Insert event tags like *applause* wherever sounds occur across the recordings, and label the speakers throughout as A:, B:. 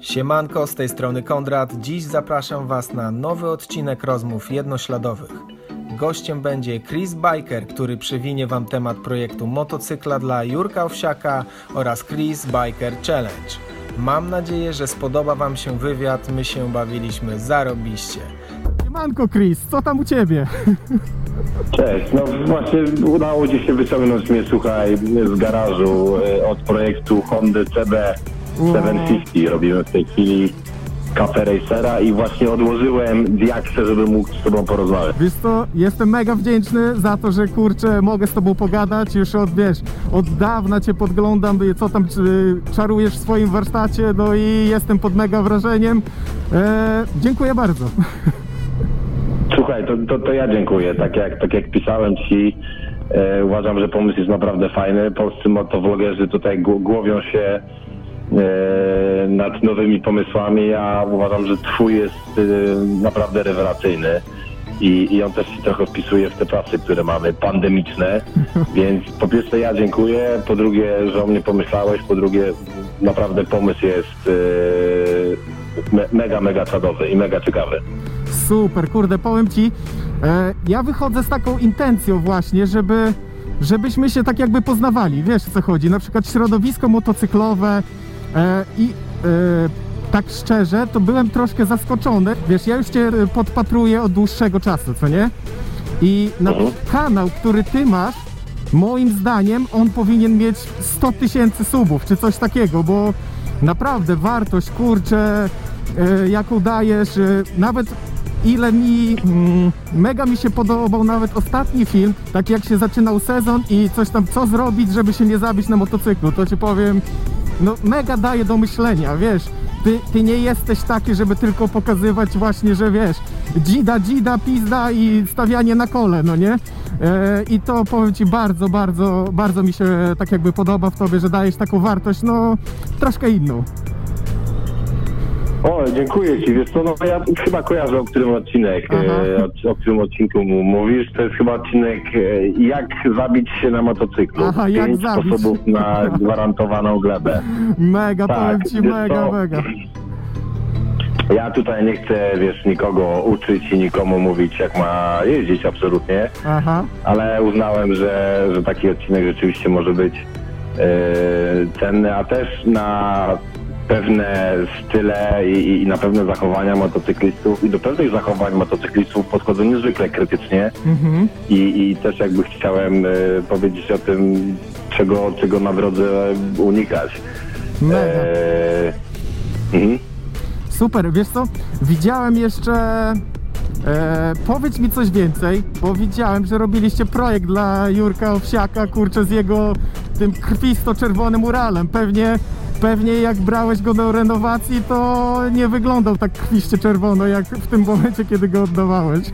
A: Siemanko, z tej strony Konrad. Dziś zapraszam Was na nowy odcinek rozmów jednośladowych. Gościem będzie Chris Biker, który przewinie Wam temat projektu motocykla dla Jurka Owsiaka oraz Chris Biker Challenge. Mam nadzieję, że spodoba Wam się wywiad, my się bawiliśmy zarobiście.
B: Siemanko Chris, co tam u Ciebie?
C: Cześć, no właśnie udało Ci się wyciągnąć mnie, słuchaj, z garażu e, od projektu Hondy CB 750. Robimy w tej chwili Cafe Racera i właśnie odłożyłem diaksę, żeby mógł z Tobą porozmawiać.
B: Wiesz co, jestem mega wdzięczny za to, że kurczę, mogę z Tobą pogadać. Już od, wiesz, od dawna Cię podglądam, co tam czy, czarujesz w swoim warsztacie, no i jestem pod mega wrażeniem. E, dziękuję bardzo. *laughs*
C: Słuchaj, to, to, to ja dziękuję. Tak jak, tak jak pisałem Ci, e, uważam, że pomysł jest naprawdę fajny. Polscy motovlogerzy tutaj gł- głowią się nad nowymi pomysłami, a uważam, że Twój jest e, naprawdę rewelacyjny. I, I on też się trochę wpisuje w te czasy, które mamy, pandemiczne. *laughs* Więc po pierwsze ja dziękuję, po drugie, że o mnie pomyślałeś, po drugie naprawdę pomysł jest e, me, mega, mega czadowy i mega ciekawy.
B: Super, kurde, powiem Ci, e, ja wychodzę z taką intencją właśnie, żeby, żebyśmy się tak jakby poznawali, wiesz o co chodzi, na przykład środowisko motocyklowe e, i e, tak szczerze, to byłem troszkę zaskoczony, wiesz, ja już Cię e, podpatruję od dłuższego czasu, co nie? I na
C: Mhm.
B: kanał, który Ty masz, moim zdaniem on powinien mieć 100 tysięcy subów, czy coś takiego, bo naprawdę wartość, kurczę, e, jaką dajesz, e, nawet ile mi, mm, mega mi się podobał nawet ostatni film, tak jak się zaczynał sezon i coś tam, co zrobić, żeby się nie zabić na motocyklu, to ci powiem, no mega daje do myślenia, wiesz, ty, ty nie jesteś taki, żeby tylko pokazywać właśnie, że wiesz, dzida, dzida, pizda i stawianie na kole, no nie? E, I to powiem ci bardzo, bardzo, bardzo mi się tak jakby podoba w tobie, że dajesz taką wartość, no troszkę inną.
C: O, dziękuję Ci. Wiesz co, no ja chyba kojarzę, o którym odcinek, e, o, o którym odcinku mówisz. To jest chyba odcinek e, jak zabić się na motocyklu.
B: Aha, jak
C: Pięć
B: zabić.
C: sposobów na gwarantowaną glebę.
B: Mega,
C: Tak,
B: powiem ci, mega,
C: co?
B: mega.
C: Ja tutaj nie chcę, wiesz, nikogo uczyć i nikomu mówić, jak ma jeździć absolutnie,
B: Aha,
C: ale uznałem, że, że taki odcinek rzeczywiście może być e, cenny, a też na pewne style i, i na pewne zachowania motocyklistów i do pewnych zachowań motocyklistów podchodzę niezwykle krytycznie
B: mhm.
C: i, i też jakby chciałem e, powiedzieć o tym, czego, czego na drodze unikać.
B: mega.
C: E, mhm.
B: Super, wiesz co? Widziałem jeszcze. E, powiedz mi coś więcej, bo widziałem, że robiliście projekt dla Jurka Owsiaka, kurczę, z jego tym krwisto-czerwonym Uralem. Pewnie, pewnie jak brałeś go do renowacji, to nie wyglądał tak krwiście czerwono, jak w tym momencie, kiedy go oddawałeś.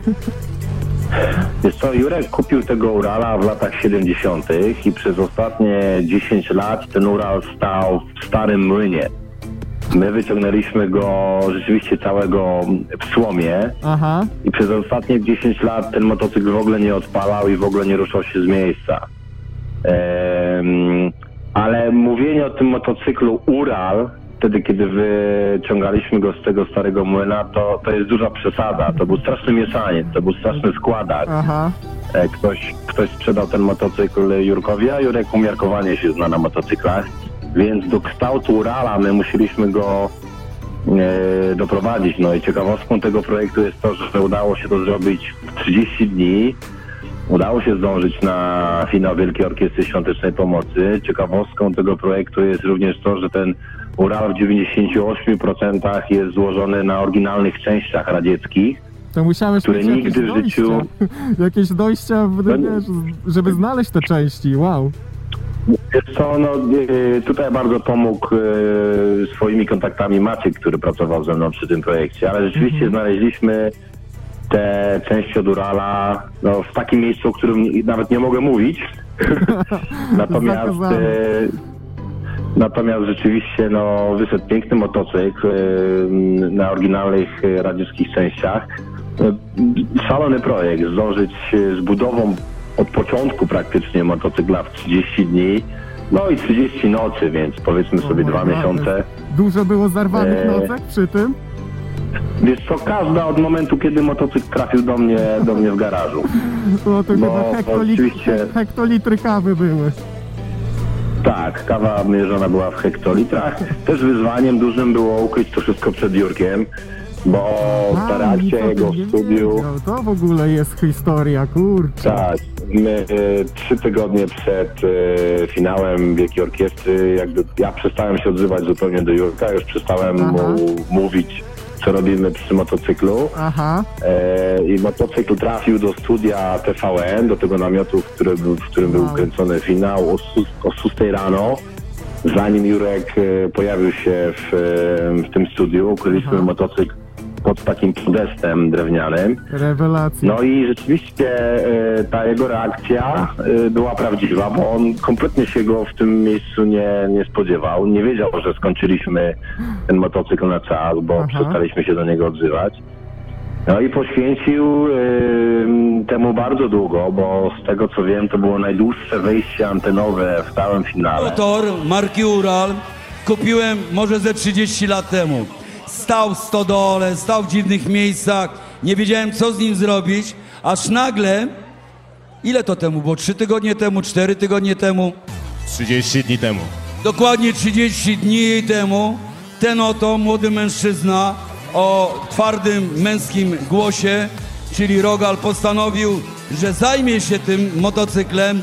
C: Wiesz co, Jurek kupił tego Urala w latach 70. i przez ostatnie 10 lat ten Ural stał w starym młynie. My wyciągnęliśmy go rzeczywiście całego w słomie
B: Aha,
C: i przez ostatnie 10 lat ten motocykl w ogóle nie odpalał i w ogóle nie ruszał się z miejsca. Ale mówienie o tym motocyklu Ural, wtedy kiedy wyciągaliśmy go z tego starego młyna, to, to jest duża przesada. To był straszny mieszaniec, to był straszny składak.
B: aha.
C: E, Ktoś, ktoś sprzedał ten motocykl Jurkowi, a Jurek umiarkowanie się zna na motocyklach, więc do kształtu Urala my musieliśmy go e, doprowadzić. No i ciekawostką tego projektu jest to, że udało się to zrobić w 30 dni. Udało się zdążyć na finał Wielkiej Orkiestry Świątecznej Pomocy. Ciekawostką tego projektu jest również to, że ten Ural w 98% jest złożony na oryginalnych częściach radzieckich.
B: To musiałeś
C: Które
B: mieć jakieś
C: nigdy w
B: dojścia,
C: życiu- *laughs*
B: jakieś dojścia, w,
C: No
B: wiesz, żeby znaleźć te części, wow.
C: Wiesz co, no, y, tutaj bardzo pomógł y, swoimi kontaktami Maciek, który pracował ze mną przy tym projekcie, ale rzeczywiście znaleźliśmy te części od Urala no, w takim miejscu, o którym nawet nie mogę mówić. *laughs* natomiast, y, natomiast rzeczywiście no, wyszedł piękny motocykl y, na oryginalnych y, radzieckich częściach. Y, Szalony projekt, zdążyć y, z budową od początku praktycznie motocykla w 30 dni No i 30 nocy, więc powiedzmy sobie
B: O,
C: dwa
B: naprawdę.
C: miesiące.
B: Dużo było zarwanych
C: Eee.
B: nocek przy tym?
C: Wiesz co, każda od momentu, kiedy motocykl trafił do mnie, do mnie w garażu.
B: To
C: No,
B: chyba hektolit,
C: oczywiście.
B: hektolitry kawy były.
C: Tak, kawa mierzona była w hektolitrach. Też wyzwaniem dużym było ukryć to wszystko przed Jurkiem, bo ta
B: A,
C: reakcja
B: nikt o tym
C: jego
B: nie
C: w studiu...
B: wiedział. To w ogóle jest historia, kurczę.
C: Tak, my e, trzy tygodnie przed e, finałem Wielkiej Orkiestry, jakby ja przestałem się odzywać zupełnie do Jurka, już przestałem
B: Aha.
C: mu mówić, co robimy przy motocyklu.
B: Aha,
C: E, I motocykl trafił do studia TVN, do tego namiotu, w którym, był- w którym był
B: Wow.
C: kręcony finał o, o 6 rano. Zanim Jurek e, pojawił się w, e, w tym studiu, ukryliśmy motocykl pod takim podestem drewnianym.
B: rewelacja.
C: No i rzeczywiście e, ta jego reakcja e, była prawdziwa, bo on kompletnie się go w tym miejscu nie, nie spodziewał. Nie wiedział, że skończyliśmy ten motocykl na czas, bo
B: Aha.
C: przestaliśmy się do niego odzywać. No i poświęcił e, temu bardzo długo, bo z tego co wiem, to było najdłuższe wejście antenowe w całym finale.
D: Motor marki Ural kupiłem może ze 30 lat temu. Stał w stodole, stał w dziwnych miejscach, nie wiedziałem co z nim zrobić, aż nagle, ile to temu było? Trzy tygodnie temu, cztery tygodnie temu,
E: 30 dni temu.
D: dokładnie 30 dni temu, ten oto młody mężczyzna o twardym męskim głosie, czyli Rogal, postanowił, że zajmie się tym motocyklem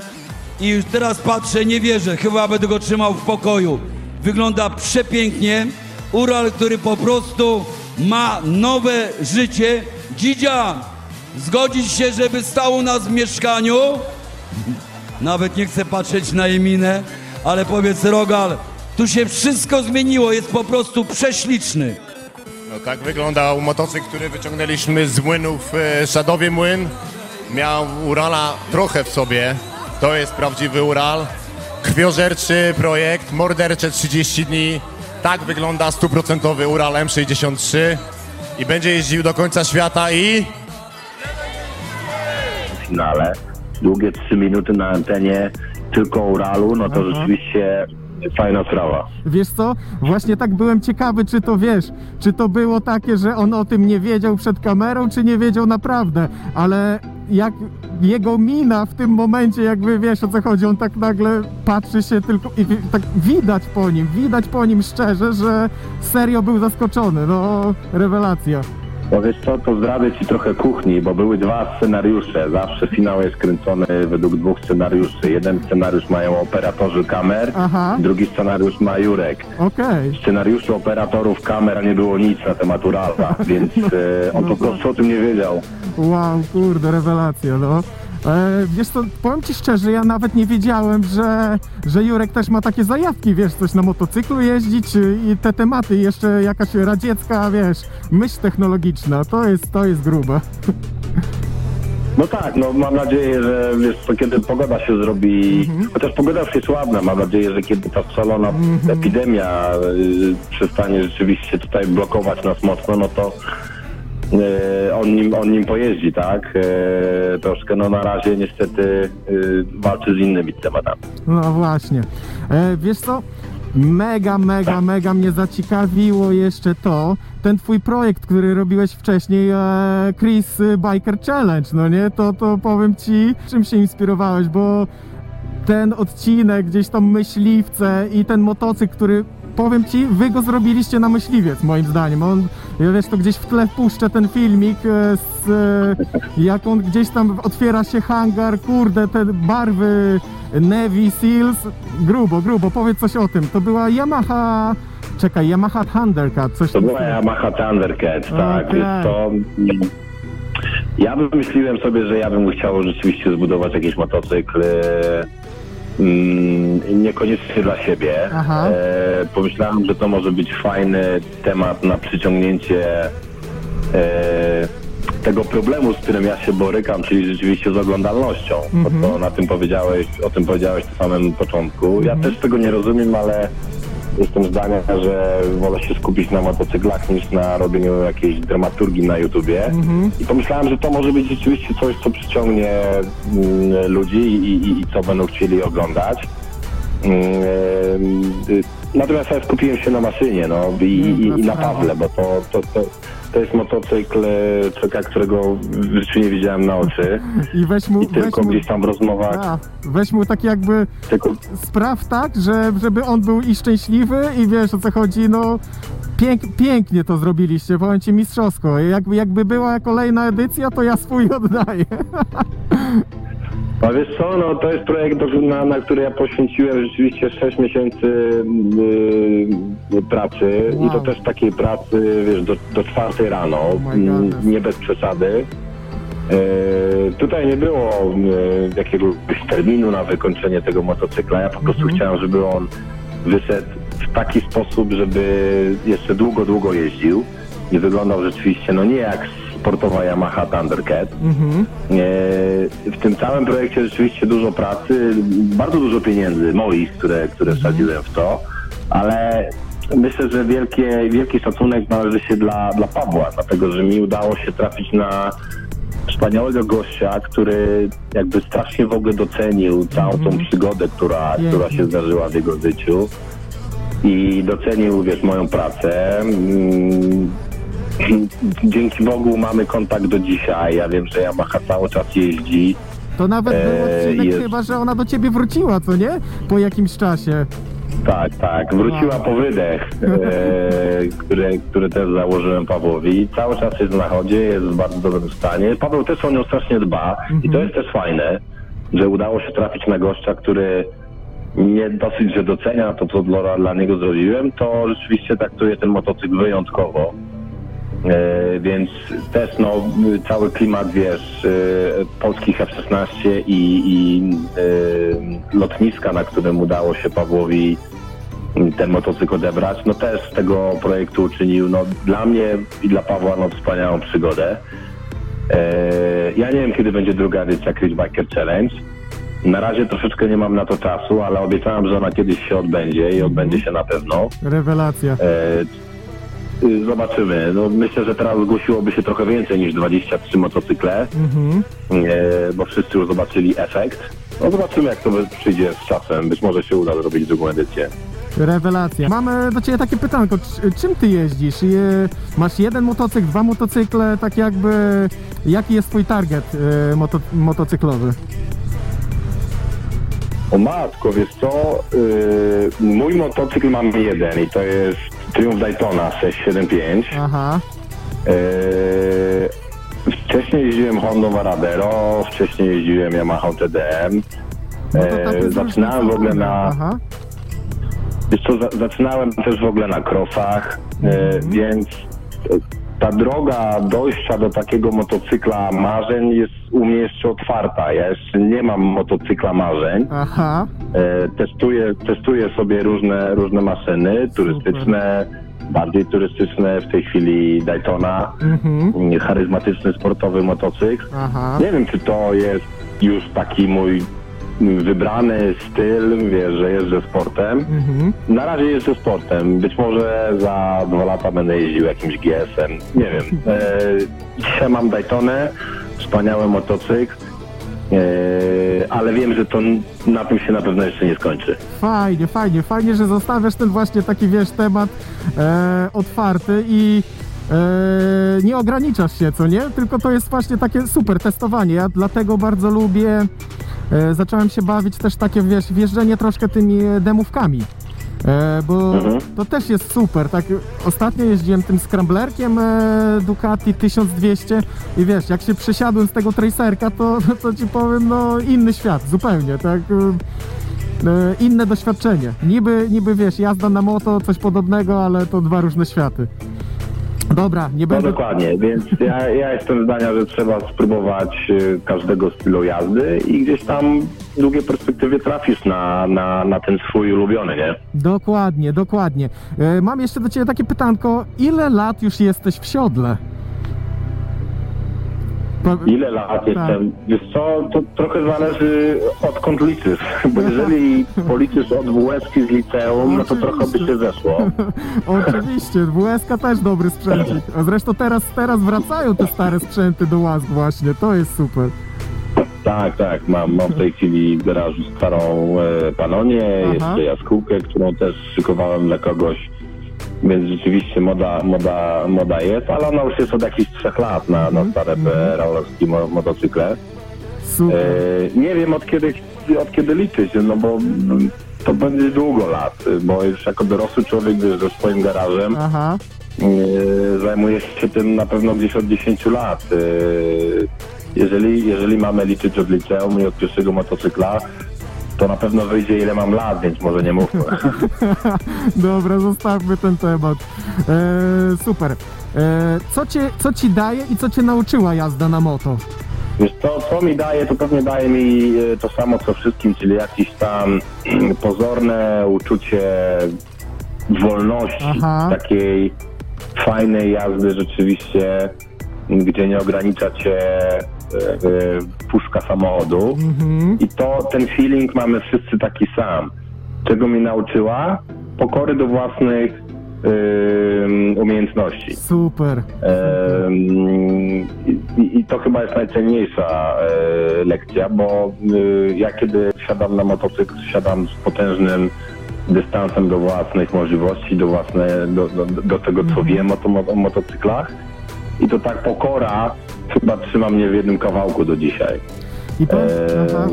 D: i już teraz patrzę, nie wierzę, chyba będę go trzymał w pokoju. Wygląda przepięknie. Ural, który po prostu ma nowe życie. Dzidzia, zgodzić się, żeby stał u nas w mieszkaniu? Nawet nie chcę patrzeć na jej minę, ale powiedz Rogal, tu się wszystko zmieniło, jest po prostu prześliczny.
E: No tak wyglądał motocykl, który wyciągnęliśmy z młynów e, Szadowie Młyn. Miał Urala trochę w sobie. To jest prawdziwy Ural. Krwiożerczy projekt, mordercze 30 dni. Tak wygląda stuprocentowy Ural M63 i będzie jeździł do końca świata i
C: w finale. Długie 3 minuty na antenie tylko Uralu, no to
B: Aha.
C: rzeczywiście fajna sprawa.
B: Wiesz co? Właśnie tak byłem ciekawy, czy to wiesz, czy to było takie, że on o tym nie wiedział przed kamerą, czy nie wiedział naprawdę, ale jak jego mina w tym momencie, jakby wiesz o co chodzi, on tak nagle patrzy się tylko i tak widać po nim, widać po nim szczerze, że serio był zaskoczony, no rewelacja.
C: Bo wiesz co, to zdradzę ci trochę kuchni, bo były dwa scenariusze. Zawsze finał jest kręcony według dwóch scenariuszy. Jeden scenariusz mają operatorzy kamer,
B: Aha.
C: drugi scenariusz ma Jurek.
B: Okej.
C: W scenariuszu operatorów kamer nie było nic na temat Urala, więc *laughs* e, on po prostu o tym nie wiedział.
B: Wow, kurde, rewelacja, no. E, wiesz co, powiem ci szczerze, ja nawet nie wiedziałem, że, że Jurek też ma takie zajawki, wiesz, coś na motocyklu jeździć y, i te tematy, jeszcze jakaś radziecka, wiesz, myśl technologiczna, to jest, to jest grube.
C: No tak, no mam nadzieję, że wiesz, to kiedy pogoda się zrobi, chociaż pogoda już jest ładna, mam nadzieję, że kiedy ta szalona epidemia y, przestanie rzeczywiście tutaj blokować nas mocno, no to on, nim, on nim pojeździ, tak? Y, troszkę, no na razie niestety y, walczy z innymi tematami.
B: No właśnie. E, wiesz co? Mega, mega, mega mnie zaciekawiło jeszcze to, ten twój projekt, który robiłeś wcześniej, e, Chris Biker Challenge, no nie? To, to powiem ci, czym się inspirowałeś, bo ten odcinek, gdzieś tam myśliwce i ten motocykl, który powiem ci, wy go zrobiliście na myśliwiec, moim zdaniem. On, ja wiesz, to gdzieś w tle puszczę ten filmik, e, z, e, jak on gdzieś tam otwiera się hangar, kurde, te barwy Navy Seals, grubo, grubo, powiedz coś o tym. To była Yamaha, czekaj, Yamaha Thundercat, coś
C: To była Yamaha Thundercat, tak, wiesz to... mm, Ja wymyśliłem sobie, że ja bym chciał rzeczywiście zbudować jakiś motocykl niekoniecznie dla siebie.
B: Aha.
C: E, pomyślałem, że to może być fajny temat na przyciągnięcie e, tego problemu, z którym ja się borykam, czyli rzeczywiście z oglądalnością. Bo to na tym powiedziałeś, o tym powiedziałeś na samym początku. Ja też tego nie rozumiem, ale jestem zdania, że wolę się skupić na motocyklach niż na robieniu jakiejś dramaturgii na YouTubie. I pomyślałem, że to może być rzeczywiście coś, co przyciągnie mm, ludzi i, i, i co będą chcieli oglądać. y, Natomiast ja skupiłem się na maszynie no, i, i, i na Pawle, bo to, to, to, to jest motocykl człowieka, którego w życiu nie widziałem na oczy.
B: I weź mu,
C: I
B: weź
C: tylko
B: mu,
C: gdzieś tam w rozmowach,
B: a, weź mu tak jakby
C: tylko
B: spraw tak, że, żeby on był i szczęśliwy i wiesz o co chodzi, no pięk, pięknie to zrobiliście, powiem ci mistrzowsko. Jakby, jakby była kolejna edycja, to ja swój oddaję. *laughs*
C: Wiesz co, no to jest projekt, na, na który ja poświęciłem rzeczywiście 6 miesięcy yy, pracy
B: Wow.
C: i to też takiej pracy, wiesz, do, do czwartej rano,
B: Oh
C: mm, nie bez przesady. Yy, tutaj nie było yy, jakiegoś terminu na wykończenie tego motocykla, ja po prostu
B: Mhm.
C: chciałem, żeby on wyszedł w taki sposób, żeby jeszcze długo, długo jeździł i wyglądał rzeczywiście, no nie jak sportowa Yamaha Thundercat,
B: Mhm.
C: E, W tym całym projekcie rzeczywiście dużo pracy, bardzo dużo pieniędzy moich, które, które wsadziłem w to, ale myślę, że wielkie, wielki szacunek należy się dla, dla Pawła, dlatego że mi udało się trafić na wspaniałego gościa, który jakby strasznie w ogóle docenił całą tą przygodę, która, która się zdarzyła w jego życiu i docenił, wiesz, moją pracę. Dzięki Bogu mamy kontakt do dzisiaj. Ja wiem, że Yamaha cały czas jeździ.
B: To nawet był
C: Eee,
B: odcinek
C: jest.
B: chyba, że ona do ciebie wróciła, co nie? Po jakimś czasie.
C: Tak, tak. Wróciła po wydech, e, *laughs* który, który też założyłem Pawłowi. Cały czas jest na chodzie, jest w bardzo dobrym stanie. Paweł też o nią strasznie dba i to jest też fajne, że udało się trafić na gościa, który nie dosyć, że docenia to, co dla, dla niego zrobiłem, to rzeczywiście traktuje ten motocykl wyjątkowo. E, więc też no, cały klimat, wiesz, e, polskich F-16 i, i e, lotniska, na którym udało się Pawłowi ten motocykl odebrać, no też z tego projektu uczynił no, dla mnie i dla Pawła no, wspaniałą przygodę. Ja nie wiem, kiedy będzie druga edycja Chris Biker Challenge. Na razie troszeczkę nie mam na to czasu, ale obiecałem, że ona kiedyś się odbędzie i odbędzie się na pewno.
B: Rewelacja.
C: E, Zobaczymy. No, myślę, że teraz zgłosiłoby się trochę więcej niż 23 motocykle,
B: Mhm.
C: e, bo wszyscy już zobaczyli efekt. No zobaczymy, jak to przyjdzie z czasem. Być może się uda zrobić drugą edycję.
B: Rewelacja. Mamy do ciebie takie pytanko, czym ty jeździsz? Je, masz jeden motocykl, dwa motocykle, tak jakby, jaki jest twój target e, moto, motocyklowy?
C: O matko, wiesz co? Y, mój motocykl mam jeden i to jest Triumph Daytona 675.
B: Aha,
C: Y, wcześniej jeździłem Hondą Varadero, wcześniej jeździłem Yamaha TDM.
B: no
C: E, zaczynałem w ogóle na...
B: Aha,
C: Wiesz co, za, zaczynałem też w ogóle na krosach, e,
B: Mhm.
C: więc ta droga dojścia do takiego motocykla marzeń jest u mnie jeszcze otwarta. Ja jeszcze nie mam motocykla marzeń.
B: aha,
C: E, testuję, testuję sobie różne, różne maszyny turystyczne, bardziej turystyczne, w tej chwili Daytona,
B: mhm,
C: charyzmatyczny sportowy motocykl.
B: aha.
C: Nie wiem, czy to jest już taki mój wybrany styl, wiesz, że jeżdżę sportem.
B: Mhm.
C: Na razie jeżdżę sportem. Być może za dwa lata będę jeździł jakimś GS-em. Nie wiem. E, dzisiaj mam Daytonę, wspaniały motocykl, e, ale wiem, że to na tym się na pewno jeszcze nie skończy.
B: Fajnie, fajnie, fajnie, że zostawiasz ten właśnie taki, wiesz, temat e, otwarty i e, nie ograniczasz się, co nie? Tylko to jest właśnie takie super testowanie. Ja dlatego bardzo lubię, e, zacząłem się bawić też takie, wiesz, wjeżdżenie troszkę tymi demówkami. E, bo
C: Mhm.
B: to też jest super, tak ostatnio jeździłem tym scramblerkiem e, Ducati 1200 i wiesz, jak się przesiadłem z tego tracerka, to, *laughs* to ci powiem, no inny świat, zupełnie, tak e, inne doświadczenie. Niby, niby wiesz, jazda na moto, coś podobnego, ale to dwa różne światy. Dobra, nie
C: No
B: będę...
C: dokładnie, więc ja, ja jestem zdania, że trzeba spróbować e, każdego stylu jazdy i gdzieś tam w długiej perspektywie trafisz na, na, na ten swój ulubiony, nie?
B: Dokładnie, dokładnie. E, mam jeszcze do Ciebie takie pytanko. Ile lat już jesteś w siodle? Po-
C: Ile lat jestem? Wiesz co, to trochę zależy odkąd liczysz, bo jeżeli policzysz od WS-ki z liceum, no to trochę by się zeszło. *laughs*
B: Oczywiście, WSK też dobry sprzęcik. A zresztą teraz, teraz wracają te stare sprzęty do łask właśnie, to jest super.
C: Tak, tak, mam, mam w tej chwili w garażu starą e, Panonię,
B: Aha.
C: jeszcze jaskółkę, którą też szykowałem dla kogoś, więc rzeczywiście moda, moda, moda jest, ale ona już jest od jakichś trzech lat na, na stare mm rollerskie mo- motocykle.
B: Super.
C: E, nie wiem od kiedy, od kiedy liczyć, no bo to będzie długo lat, bo już jako dorosły człowiek wiesz, ze swoim garażem
B: Aha.
C: e, zajmuje się tym na pewno gdzieś od 10 lat. E, jeżeli, jeżeli mamy liczyć od liceum i od pierwszego motocykla, to na pewno wyjdzie ile mam lat, więc może nie mówmy. *laughs*
B: Dobra, zostawmy ten temat. E, super. E, co, cię, co ci daje i co cię nauczyła jazda na moto?
C: Wiesz, to co mi daje, to pewnie daje mi e, to samo co wszystkim, czyli jakieś tam mm, pozorne uczucie wolności,
B: Aha.
C: takiej fajnej jazdy rzeczywiście, gdzie nie ogranicza cię puszka samochodu.
B: Mhm.
C: I to, ten feeling mamy wszyscy taki sam. Czego mi nauczyła? Pokory do własnych umiejętności.
B: Super.
C: I, I to chyba jest najcenniejsza e, lekcja, bo y, ja kiedy siadam na motocykl, siadam z potężnym dystansem do własnych możliwości, do, własne, do, do, do tego, co wiem o, to, o motocyklach. I to tak pokora chyba trzyma mnie w jednym kawałku do dzisiaj.
B: I to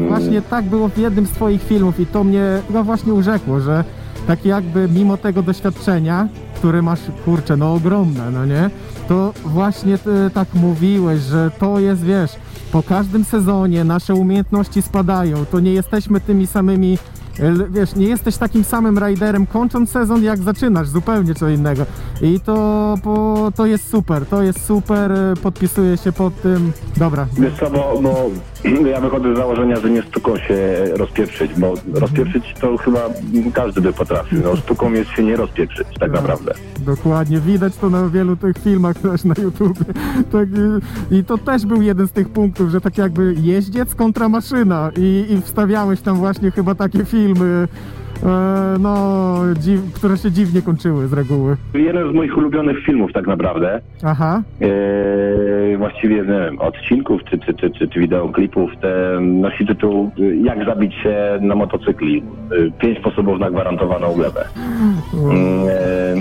B: właśnie tak było w jednym z twoich filmów i to mnie no właśnie urzekło, że tak jakby mimo tego doświadczenia, które masz, kurczę, no ogromne, no nie? To właśnie ty tak mówiłeś, że to jest, wiesz, po każdym sezonie nasze umiejętności spadają, to nie jesteśmy tymi samymi, wiesz, nie jesteś takim samym riderem kończąc sezon, jak zaczynasz, zupełnie co innego. I to, po, to jest super, to jest super, e, podpisuję się pod tym, dobra.
C: Wiesz co, bo, bo ja wychodzę z założenia, że nie sztuką się rozpieprzyć, bo rozpieprzyć to chyba każdy by potrafił. No, sztuką jest się nie rozpieprzyć, tak naprawdę.
B: Dokładnie, widać to na wielu tych filmach też na YouTubie. *laughs* Tak, i, I to też był jeden z tych punktów, że tak jakby jeździec kontra maszyna i, i wstawiałeś tam właśnie chyba takie filmy, e, no, dziw, które się dziwnie kończyły z reguły.
C: Jeden z moich ulubionych filmów tak naprawdę,
B: Aha,
C: e, właściwie nie wiem, odcinków czy, czy, czy, czy, czy wideoklipów, te nosi tytuł e, Jak zabić się na motocykli. E, Pięć sposobów na gwarantowaną glebę. E,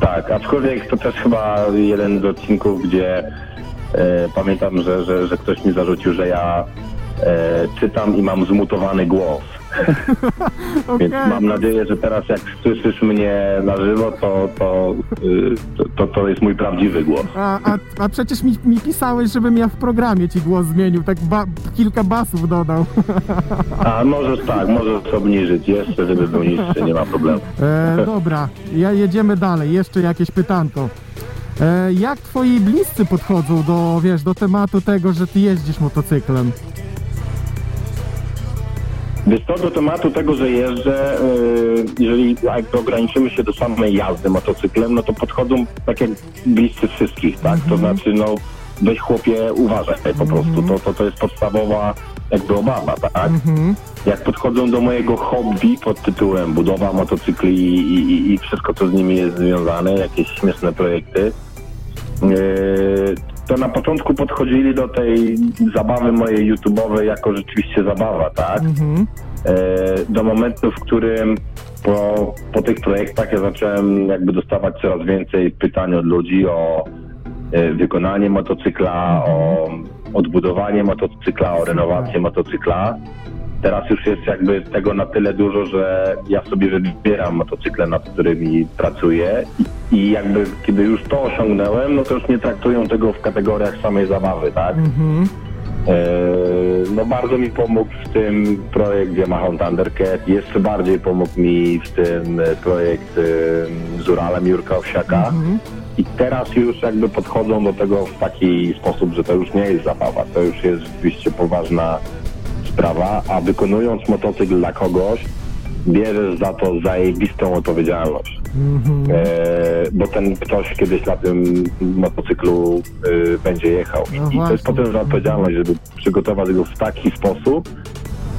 C: tak, aczkolwiek to też chyba jeden z odcinków, gdzie e, pamiętam, że, że, że ktoś mi zarzucił, że ja e, czytam i mam zmutowany głos. *laughs*
B: okej.
C: Więc mam nadzieję, że teraz jak słyszysz mnie na żywo, to, to, y, to, to, to jest mój prawdziwy głos.
B: A, a, a przecież mi, mi pisałeś, żebym ja w programie ci głos zmienił, tak ba, kilka basów dodał.
C: A możesz tak, możesz obniżyć jeszcze, żeby był niższy, nie ma problemu.
B: E, dobra, ja jedziemy dalej, jeszcze jakieś pytanko. E, jak twoi bliscy podchodzą do, wiesz, do tematu tego, że ty jeździsz motocyklem?
C: Wiesz co, do tematu tego, że jeżdżę, y, jeżeli jakby ograniczymy się do samej jazdy motocyklem, no to podchodzą tak jak bliscy wszystkich, tak? To znaczy, no weź chłopie, uważaj po prostu, to, to, to jest podstawowa jakby obawa, tak?
B: Mhm.
C: jak podchodzą do mojego hobby pod tytułem budowa motocykli i, i, i wszystko, co z nimi jest związane, jakieś śmieszne projekty, to na początku podchodzili do tej zabawy mojej YouTube'owej jako rzeczywiście zabawa, tak?
B: Mhm.
C: E, do momentu, w którym po, po tych projektach ja zacząłem jakby dostawać coraz więcej pytań od ludzi o e, wykonanie motocykla, o odbudowanie motocykla, o renowację motocykla. Teraz już jest jakby tego na tyle dużo, że ja sobie wybieram motocykle, nad którymi pracuję i, i jakby kiedy już to osiągnąłem, no to już nie traktują tego w kategoriach samej zabawy, tak?
B: Mhm.
C: E, No bardzo mi pomógł w tym projekt Yamaha Thundercat, jeszcze bardziej pomógł mi w tym e, projekt e, z Uralem Jurka Owsiaka.
B: Mhm.
C: I teraz już jakby podchodzą do tego w taki sposób, że to już nie jest zabawa, to już jest rzeczywiście poważna sprawa, a wykonując motocykl dla kogoś, bierzesz za to zajebistą odpowiedzialność.
B: Mhm.
C: E, bo ten ktoś kiedyś na tym motocyklu e, będzie jechał.
B: No
C: I to jest
B: właśnie.
C: potężna odpowiedzialność, żeby przygotować go w taki sposób,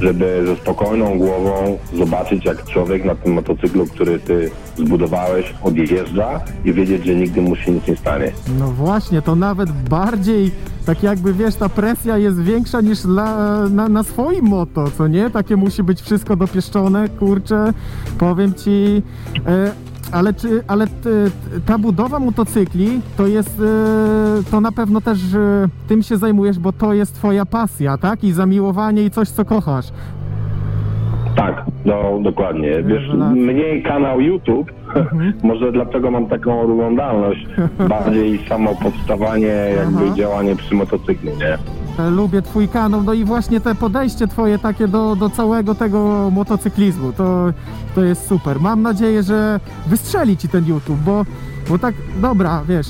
C: żeby ze spokojną głową zobaczyć, jak człowiek na tym motocyklu, który ty zbudowałeś, odjeżdża i wiedzieć, że nigdy mu się nic nie stanie.
B: No właśnie, to nawet bardziej, tak jakby wiesz, ta presja jest większa niż dla, na, na swoim moto, co nie? Takie musi być wszystko dopieszczone, kurczę, powiem ci. E, ale czy, ale ty, ta budowa motocykli to jest, e, to na pewno też e, tym się zajmujesz, bo to jest twoja pasja, tak? I zamiłowanie i coś, co kochasz.
C: Tak, no dokładnie. Wiesz,
B: Rewelacja.
C: mniej kanał YouTube, *laughs* może dlatego mam taką oglądalność, *laughs* bardziej samo powstawanie, jakby
B: Aha.
C: działanie przy motocyklu, nie?
B: E, Lubię twój kanał, no i właśnie te podejście twoje takie do, do całego tego motocyklizmu, to, to jest super. Mam nadzieję, że wystrzeli ci ten YouTube, bo, bo tak, dobra, wiesz,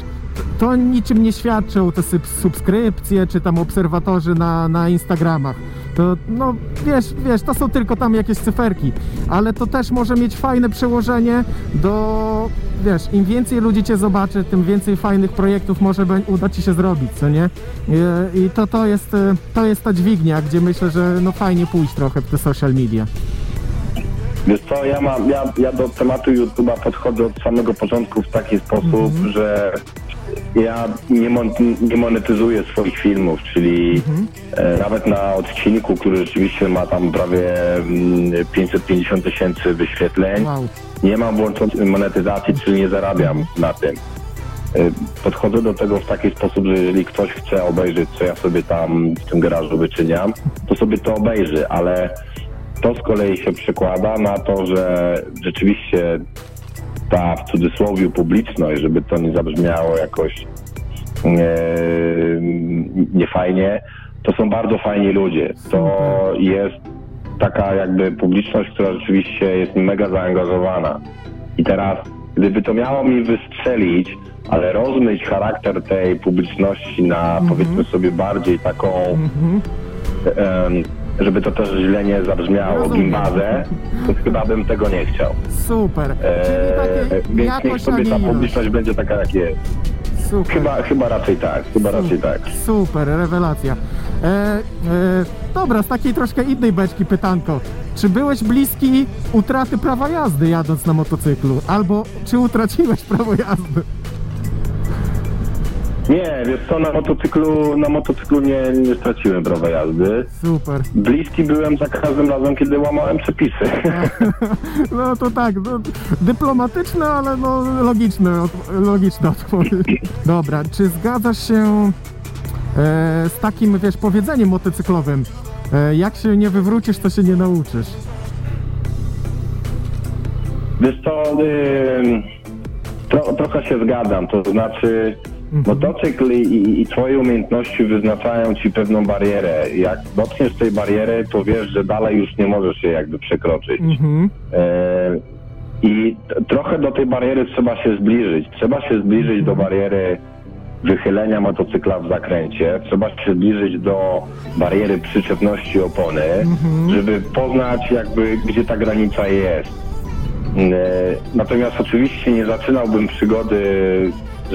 B: to niczym nie świadczą te subskrypcje, czy tam obserwatorzy na, na Instagramach. To, no, wiesz, wiesz, to są tylko tam jakieś cyferki, ale to też może mieć fajne przełożenie do, wiesz, im więcej ludzi cię zobaczy, tym więcej fajnych projektów może uda ci się zrobić, co nie? I, i to, to, jest, e, to jest ta dźwignia, gdzie myślę, że no fajnie pójść trochę w te social media.
C: Wiesz co, ja, mam, ja, ja do tematu YouTube'a podchodzę od samego początku w taki sposób, że ja nie, mon, nie monetyzuję swoich filmów, czyli e, nawet na odcinku, który rzeczywiście ma tam prawie mm, 550 tysięcy wyświetleń,
B: Wow.
C: nie mam włączonej monetyzacji, czyli nie zarabiam na tym. Y, Podchodzę do tego w taki sposób, że jeżeli ktoś chce obejrzeć, co ja sobie tam w tym garażu wyczyniam, to sobie to obejrzy, ale to z kolei się przekłada na to, że rzeczywiście ta w cudzysłowie publiczność, żeby to nie zabrzmiało jakoś niefajnie, to są bardzo fajni ludzie. To jest taka jakby publiczność, która rzeczywiście jest mega zaangażowana. I teraz, gdyby to miało mi wystrzelić, ale rozmyć charakter tej publiczności na powiedzmy sobie bardziej taką, em, żeby to też źle nie zabrzmiało,
B: Rozumiem.
C: gimbazę, to chyba bym tego nie chciał.
B: Super.
C: Eee,
B: Czyli takie
C: więc niech
B: jakość, a
C: sobie
B: nie
C: ta
B: ilość.
C: publiczność będzie taka, jak jest.
B: Super.
C: Chyba, chyba raczej tak, chyba raczej tak.
B: Super, rewelacja. E, e, dobra, z takiej troszkę innej beczki pytanko. Czy byłeś bliski utraty prawa jazdy jadąc na motocyklu? Albo czy utraciłeś prawo jazdy?
C: Nie, wiesz co, na motocyklu, na motocyklu nie, nie straciłem prawa jazdy.
B: Super.
C: Bliski byłem za każdym razem, kiedy łamałem przepisy. *laughs*
B: No to tak, no, dyplomatyczne, ale no logiczne, logiczna odpowiedź. Dobra, czy zgadzasz się e, z takim, wiesz, powiedzeniem motocyklowym? E, jak się nie wywrócisz, to się nie nauczysz.
C: Wiesz co, ym, tro, trochę się zgadzam, to znaczy motocykl i, i, i twoje umiejętności wyznaczają ci pewną barierę. Jak dotkniesz tej bariery, to wiesz, że dalej już nie możesz jej jakby przekroczyć.
B: Mhm.
C: E, I trochę do tej bariery trzeba się zbliżyć. Trzeba się zbliżyć do bariery wychylenia motocykla w zakręcie. Trzeba się zbliżyć do bariery przyczepności opony, żeby poznać jakby, gdzie ta granica jest. E, Natomiast oczywiście nie zaczynałbym przygody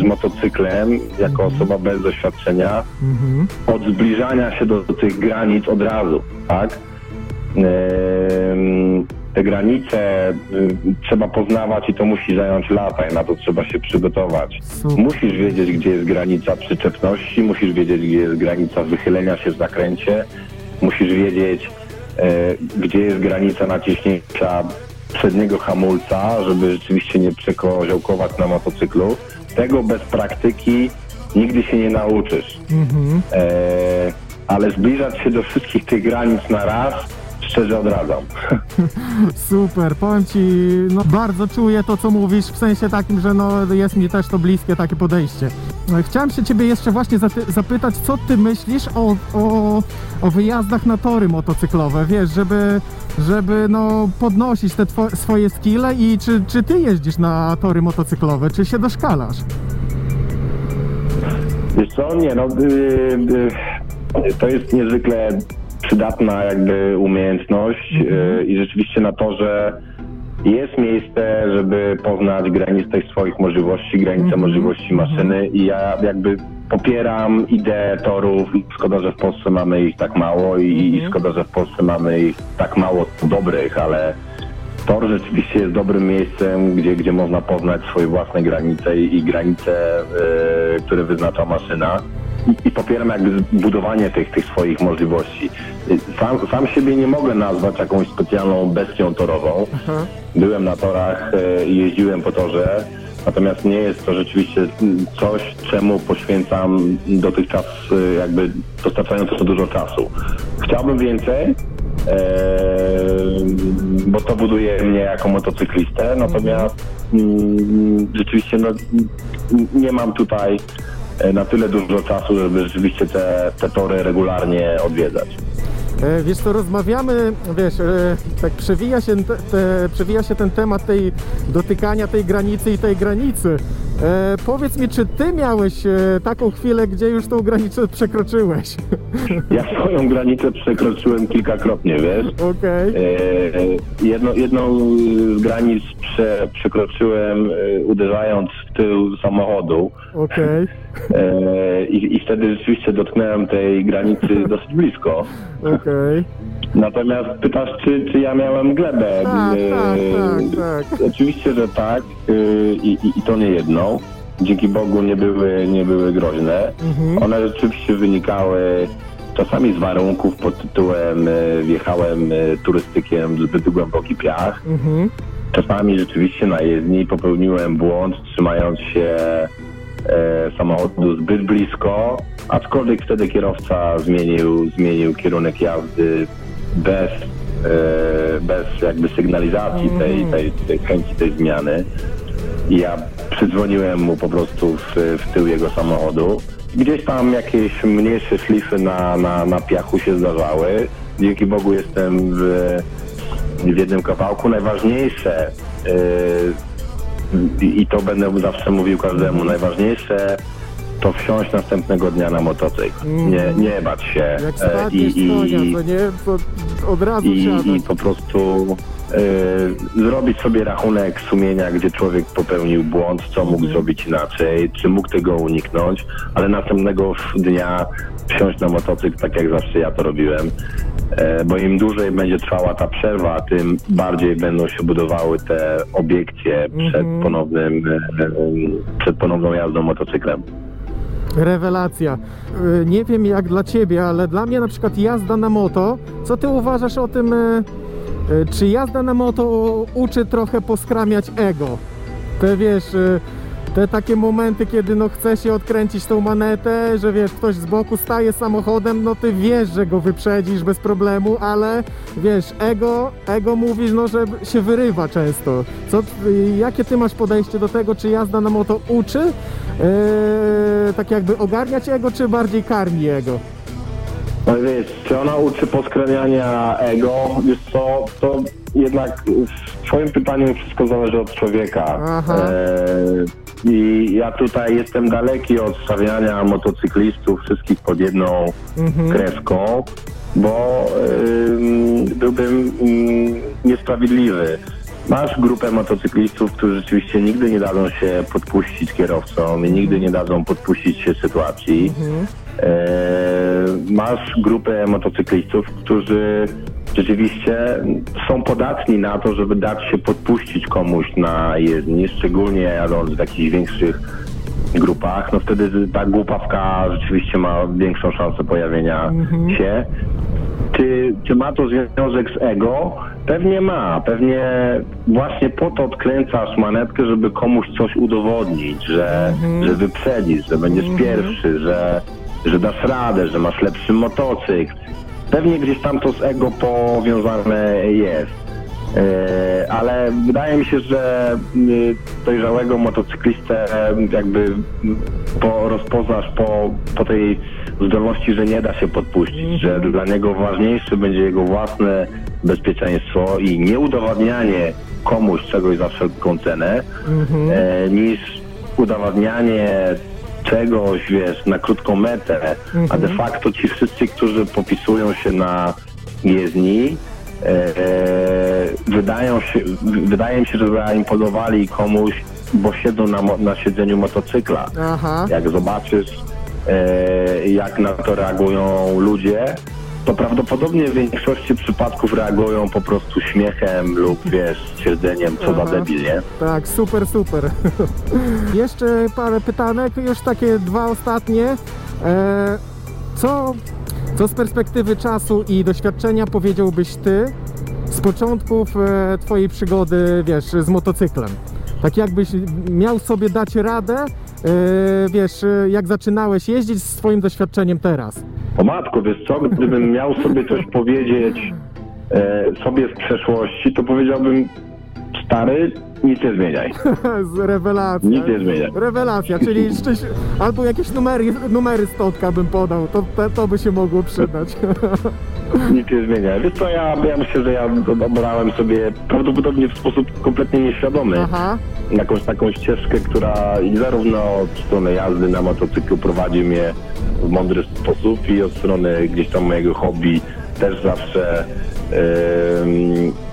C: motocyklem jako osoba bez doświadczenia
B: Mhm.
C: od zbliżania się do, do tych granic od razu, tak? Te granice y, trzeba poznawać i to musi zająć lata i na to trzeba się przygotować.
B: Super.
C: Musisz wiedzieć, gdzie jest granica przyczepności, musisz wiedzieć, gdzie jest granica wychylenia się w zakręcie, musisz wiedzieć, e, gdzie jest granica naciśnięcia przedniego hamulca, żeby rzeczywiście nie przekoziołkować na motocyklu. Tego bez praktyki nigdy się nie nauczysz.
B: Mhm.
C: E, ale zbliżać się do wszystkich tych granic na raz, szczerze odradzam. *laughs*
B: Super, powiem ci, no bardzo czuję to, co mówisz, w sensie takim, że no jest mi też to bliskie takie podejście. No, Chciałem się ciebie jeszcze właśnie zapytać, co ty myślisz o, o, o wyjazdach na tory motocyklowe, wiesz, żeby, żeby no podnosić te two- swoje skille i czy, czy ty jeździsz na tory motocyklowe, czy się doszkalasz?
C: Wiesz co, nie no, y, y, to jest niezwykle przydatna jakby umiejętność y, i rzeczywiście na to, że jest miejsce, żeby poznać granicę swoich możliwości, granicę możliwości maszyny i ja jakby popieram ideę torów szkoda, że w Polsce mamy ich tak mało i, i szkoda, że w Polsce mamy ich tak mało dobrych, ale tor rzeczywiście jest dobrym miejscem, gdzie, gdzie można poznać swoje własne granice i, i granice, e, które wyznacza maszyna. I, I popieram jakby budowanie tych, tych swoich możliwości. Sam, sam siebie nie mogę nazwać jakąś specjalną bestią torową. Byłem na torach e, i jeździłem po torze, natomiast nie jest to rzeczywiście coś, czemu poświęcam dotychczas e, jakby dostarczająco dużo czasu. Chciałbym więcej, Eee, bo to buduje mnie jako motocyklistę, natomiast mm, rzeczywiście no, nie mam tutaj e, na tyle dużo czasu, żeby rzeczywiście te, te tory regularnie odwiedzać.
B: E, Wiesz co, rozmawiamy, wiesz, e, tak przewija się, te, te, przewija się ten temat tej dotykania tej granicy i tej granicy. E, powiedz mi, czy ty miałeś e, taką chwilę, gdzie już tą granicę przekroczyłeś? *laughs*
C: Ja swoją granicę przekroczyłem kilkakrotnie, wiesz?
B: Okej.
C: Eee, jedno, jedną z granic prze, przekroczyłem e, uderzając w tył samochodu
B: Okej,
C: Eee, i, i wtedy rzeczywiście dotknąłem tej granicy dosyć blisko.
B: okej.
C: Natomiast pytasz, czy, czy ja miałem glebę?
B: Tak,
C: Eee,
B: tak, tak, tak.
C: Oczywiście, że tak eee, i, i, i to nie jedną. Dzięki Bogu nie były, nie były groźne.
B: Mhm.
C: One rzeczywiście wynikały czasami z warunków pod tytułem e, wjechałem e, turystykiem w zbyt głęboki piach.
B: Mhm.
C: Czasami rzeczywiście na jezdni popełniłem błąd, trzymając się e, samochodu zbyt blisko, aczkolwiek wtedy kierowca zmienił, zmienił kierunek jazdy bez, e, bez jakby sygnalizacji tej, tej, tej chęci tej zmiany. I ja przydzwoniłem mu po prostu w, w tył jego samochodu. Gdzieś tam jakieś mniejsze szlify na, na, na piachu się zdarzały. Dzięki Bogu jestem w, w jednym kawałku. Najważniejsze, yy, i to będę zawsze mówił każdemu, najważniejsze to wsiąść następnego dnia na motocykl. Nie, nie bać się.
B: Jak
C: e,
B: z konia, to nie, to od razu
C: i,
B: siadać.
C: i po prostu e, zrobić sobie rachunek sumienia, gdzie człowiek popełnił błąd, co mógł
B: Mhm.
C: zrobić inaczej, czy mógł tego uniknąć, ale następnego dnia wsiąść na motocykl, tak jak zawsze ja to robiłem. E, bo im dłużej będzie trwała ta przerwa, tym bardziej będą się budowały te obiekcje przed
B: Mhm.
C: ponownym, e, przed ponowną jazdą motocyklem.
B: Rewelacja. Y, Nie wiem jak dla ciebie, ale dla mnie na przykład jazda na moto. Co ty uważasz o tym, y, y, czy jazda na moto uczy trochę poskramiać ego? Te wiesz, te takie momenty, kiedy no chce się odkręcić tą manetę, że wiesz, ktoś z boku staje samochodem, no ty wiesz, że go wyprzedzisz bez problemu, ale wiesz, ego, ego mówisz, no, że się wyrywa często. Co, jakie ty masz podejście do tego, czy jazda na moto uczy, yy, tak jakby ogarniać ego, czy bardziej karmi jego?
C: No wiesz, czy ona uczy poskraniania ego? Wiesz co, to jednak w twoim pytaniu wszystko zależy od człowieka.
B: Aha.
C: E, I ja tutaj jestem daleki od stawiania motocyklistów wszystkich pod jedną
B: Mhm.
C: kreską, bo ym, byłbym ym, niesprawiedliwy. Masz grupę motocyklistów, którzy rzeczywiście nigdy nie dadzą się podpuścić kierowcom i nigdy nie dadzą podpuścić się sytuacji. E, masz grupę motocyklistów, którzy rzeczywiście są podatni na to, żeby dać się podpuścić komuś na jezdni, szczególnie jadąc w jakichś większych grupach, no wtedy ta głupawka rzeczywiście ma większą szansę pojawienia się. Czy, czy ma to związek z ego? Pewnie ma. Pewnie właśnie po to odkręcasz manetkę, żeby komuś coś udowodnić, że, że wyprzedzisz, że będziesz pierwszy, że, że dasz radę, że masz lepszy motocykl. Pewnie gdzieś tam to z ego powiązane jest. E, ale wydaje mi się, że y, dojrzałego motocyklistę e, jakby po, rozpoznasz po, po tej zdolności, że nie da się podpuścić, że dla niego ważniejsze będzie jego własne bezpieczeństwo i nieudowadnianie komuś czegoś za wszelką cenę, e, niż udowadnianie czegoś, wiesz, na krótką metę, a de facto ci wszyscy, którzy popisują się na jezdni, e, e, wydają się, wydaje mi się, że zaimponowali komuś, bo siedzą na, na siedzeniu motocykla.
B: Aha.
C: Jak zobaczysz jak na to reagują ludzie, to prawdopodobnie w większości przypadków reagują po prostu śmiechem lub wiesz, stwierdzeniem, co za debil, nie?
B: Tak, super, super. *laughs* Jeszcze parę pytanek, już takie dwa ostatnie. E, co, co z perspektywy czasu i doświadczenia powiedziałbyś ty z początków e, twojej przygody, wiesz, z motocyklem? Tak jakbyś miał sobie dać radę, e, wiesz, e, jak zaczynałeś jeździć z swoim doświadczeniem teraz.
C: O matko, wiesz co, gdybym miał sobie coś powiedzieć e, sobie z przeszłości, to powiedziałbym stary, nic nie zmieniaj. *laughs*
B: z rewelacji.
C: Nic nie zmieniaj.
B: Rewelacja, czyli szczęś... albo jakieś numery, numery stotka bym podał, to, to, to by się mogło przydać. *laughs*
C: Nic nie zmienia. Wiesz co, ja, ja myślę, że ja obrałem sobie prawdopodobnie w sposób kompletnie nieświadomy
B: Aha,
C: jakąś taką ścieżkę, która zarówno od strony jazdy na motocyklu prowadzi mnie w mądry sposób i od strony gdzieś tam mojego hobby też zawsze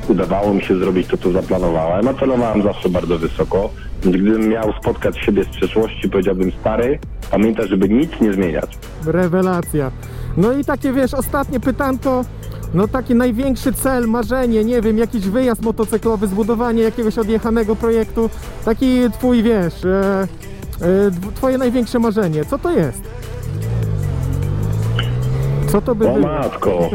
C: udawało mi się zrobić to, co zaplanowałem, a celowałem zawsze bardzo wysoko. Więc gdybym miał spotkać siebie z przeszłości, powiedziałbym stary, pamiętaj, żeby nic nie zmieniać.
B: rewelacja. No i takie wiesz, ostatnie pytanko. No taki największy cel, marzenie, nie wiem, jakiś wyjazd motocyklowy, zbudowanie jakiegoś odjechanego projektu. Taki twój, wiesz, e, e, twoje największe marzenie. Co to jest? Co to by
C: O
B: było?
C: matko.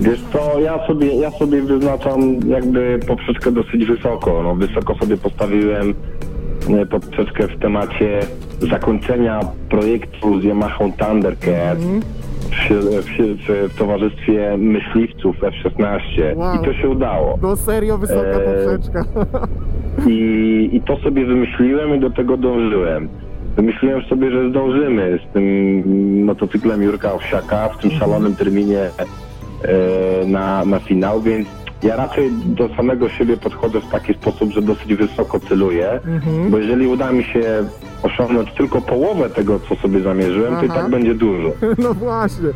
C: Wiesz co, ja sobie, ja sobie wyznaczam jakby poprzeczkę dosyć wysoko. No, wysoko sobie postawiłem e, poprzeczkę w temacie zakończenia projektu z Yamaha Thundercat w, w, w, w towarzystwie myśliwców F-16
B: Wow.
C: i to się udało.
B: No serio, wysoka
C: Eee,
B: poprzeczka.
C: I, I to sobie wymyśliłem i do tego dążyłem. Wymyśliłem sobie, że zdążymy z tym motocyklem Jurka Owsiaka w tym szalonym terminie e, na, na finał, więc ja raczej do samego siebie podchodzę w taki sposób, że dosyć wysoko celuję, bo jeżeli uda mi się osiągnąć tylko połowę tego, co sobie zamierzyłem, to i
B: Aha.
C: tak będzie dużo. *laughs*
B: No właśnie.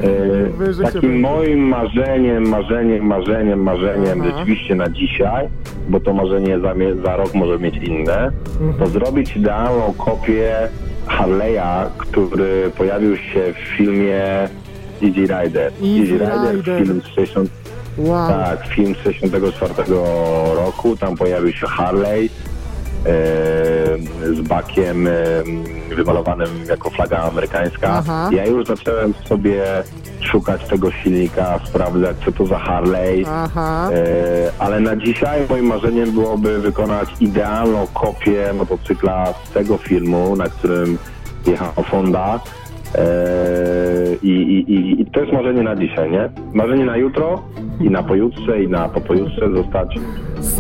C: E, takim moim marzeniem, marzeniem, marzeniem, marzeniem
B: Aha.
C: rzeczywiście na dzisiaj, bo to marzenie za, za rok może mieć inne,
B: Mhm.
C: to zrobić idealną kopię Harley'a, który pojawił się w filmie Easy Rider.
B: Easy Rider.
C: film z 60,
B: Wow.
C: tak, film z 64 roku, tam pojawił się Harley z bakiem wymalowanym jako flaga amerykańska.
B: Aha.
C: Ja już zacząłem sobie szukać tego silnika, sprawdzać co to za Harley.
B: Aha.
C: E, ale na dzisiaj moim marzeniem byłoby wykonać idealną kopię motocykla z tego filmu, na którym jechał Honda. E, i, i, i, I to jest marzenie na dzisiaj, nie? Marzenie na jutro i na pojutrze i na popojutrze zostać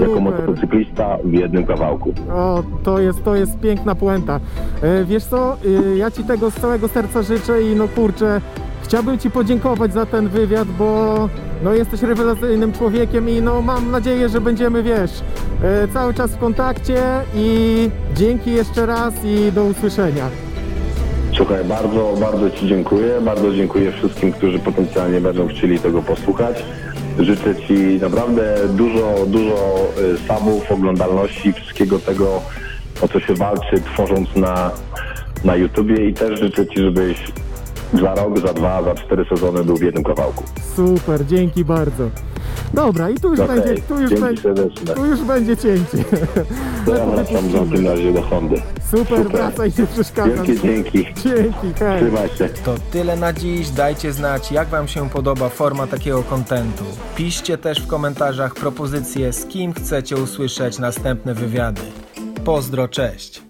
C: jako
B: Super.
C: motocyklista w jednym kawałku.
B: O, to jest, to jest piękna puenta. E, wiesz co, e, ja Ci tego z całego serca życzę i no kurczę, chciałbym Ci podziękować za ten wywiad, bo no jesteś rewelacyjnym człowiekiem i no mam nadzieję, że będziemy, wiesz, e, cały czas w kontakcie i dzięki jeszcze raz i do usłyszenia.
C: Słuchaj, bardzo, bardzo Ci dziękuję. Bardzo dziękuję wszystkim, którzy potencjalnie będą chcieli tego posłuchać. Życzę Ci naprawdę dużo, dużo y, subów, oglądalności, wszystkiego tego, o co się walczy, tworząc na, na YouTubie i też życzę Ci, żebyś za rok, za dwa, za cztery sezony był w jednym kawałku.
B: Super, dzięki bardzo. Dobra, i tu już
C: Okej,
B: będzie, tu już,
C: dzięki
B: będzie,
C: serdeczne.
B: tu już będzie cięcie.
C: To ja wracam w takim razie do Hondy.
B: Super,
C: Super.
B: wracaj, nie przeszkadzam.
C: Wielkie dzięki.
B: Dzięki, hej.
C: Trzymaj się.
A: To tyle na dziś. Dajcie znać, jak Wam się podoba forma takiego kontentu. Piszcie też w komentarzach propozycje, z kim chcecie usłyszeć następne wywiady. Pozdro, cześć!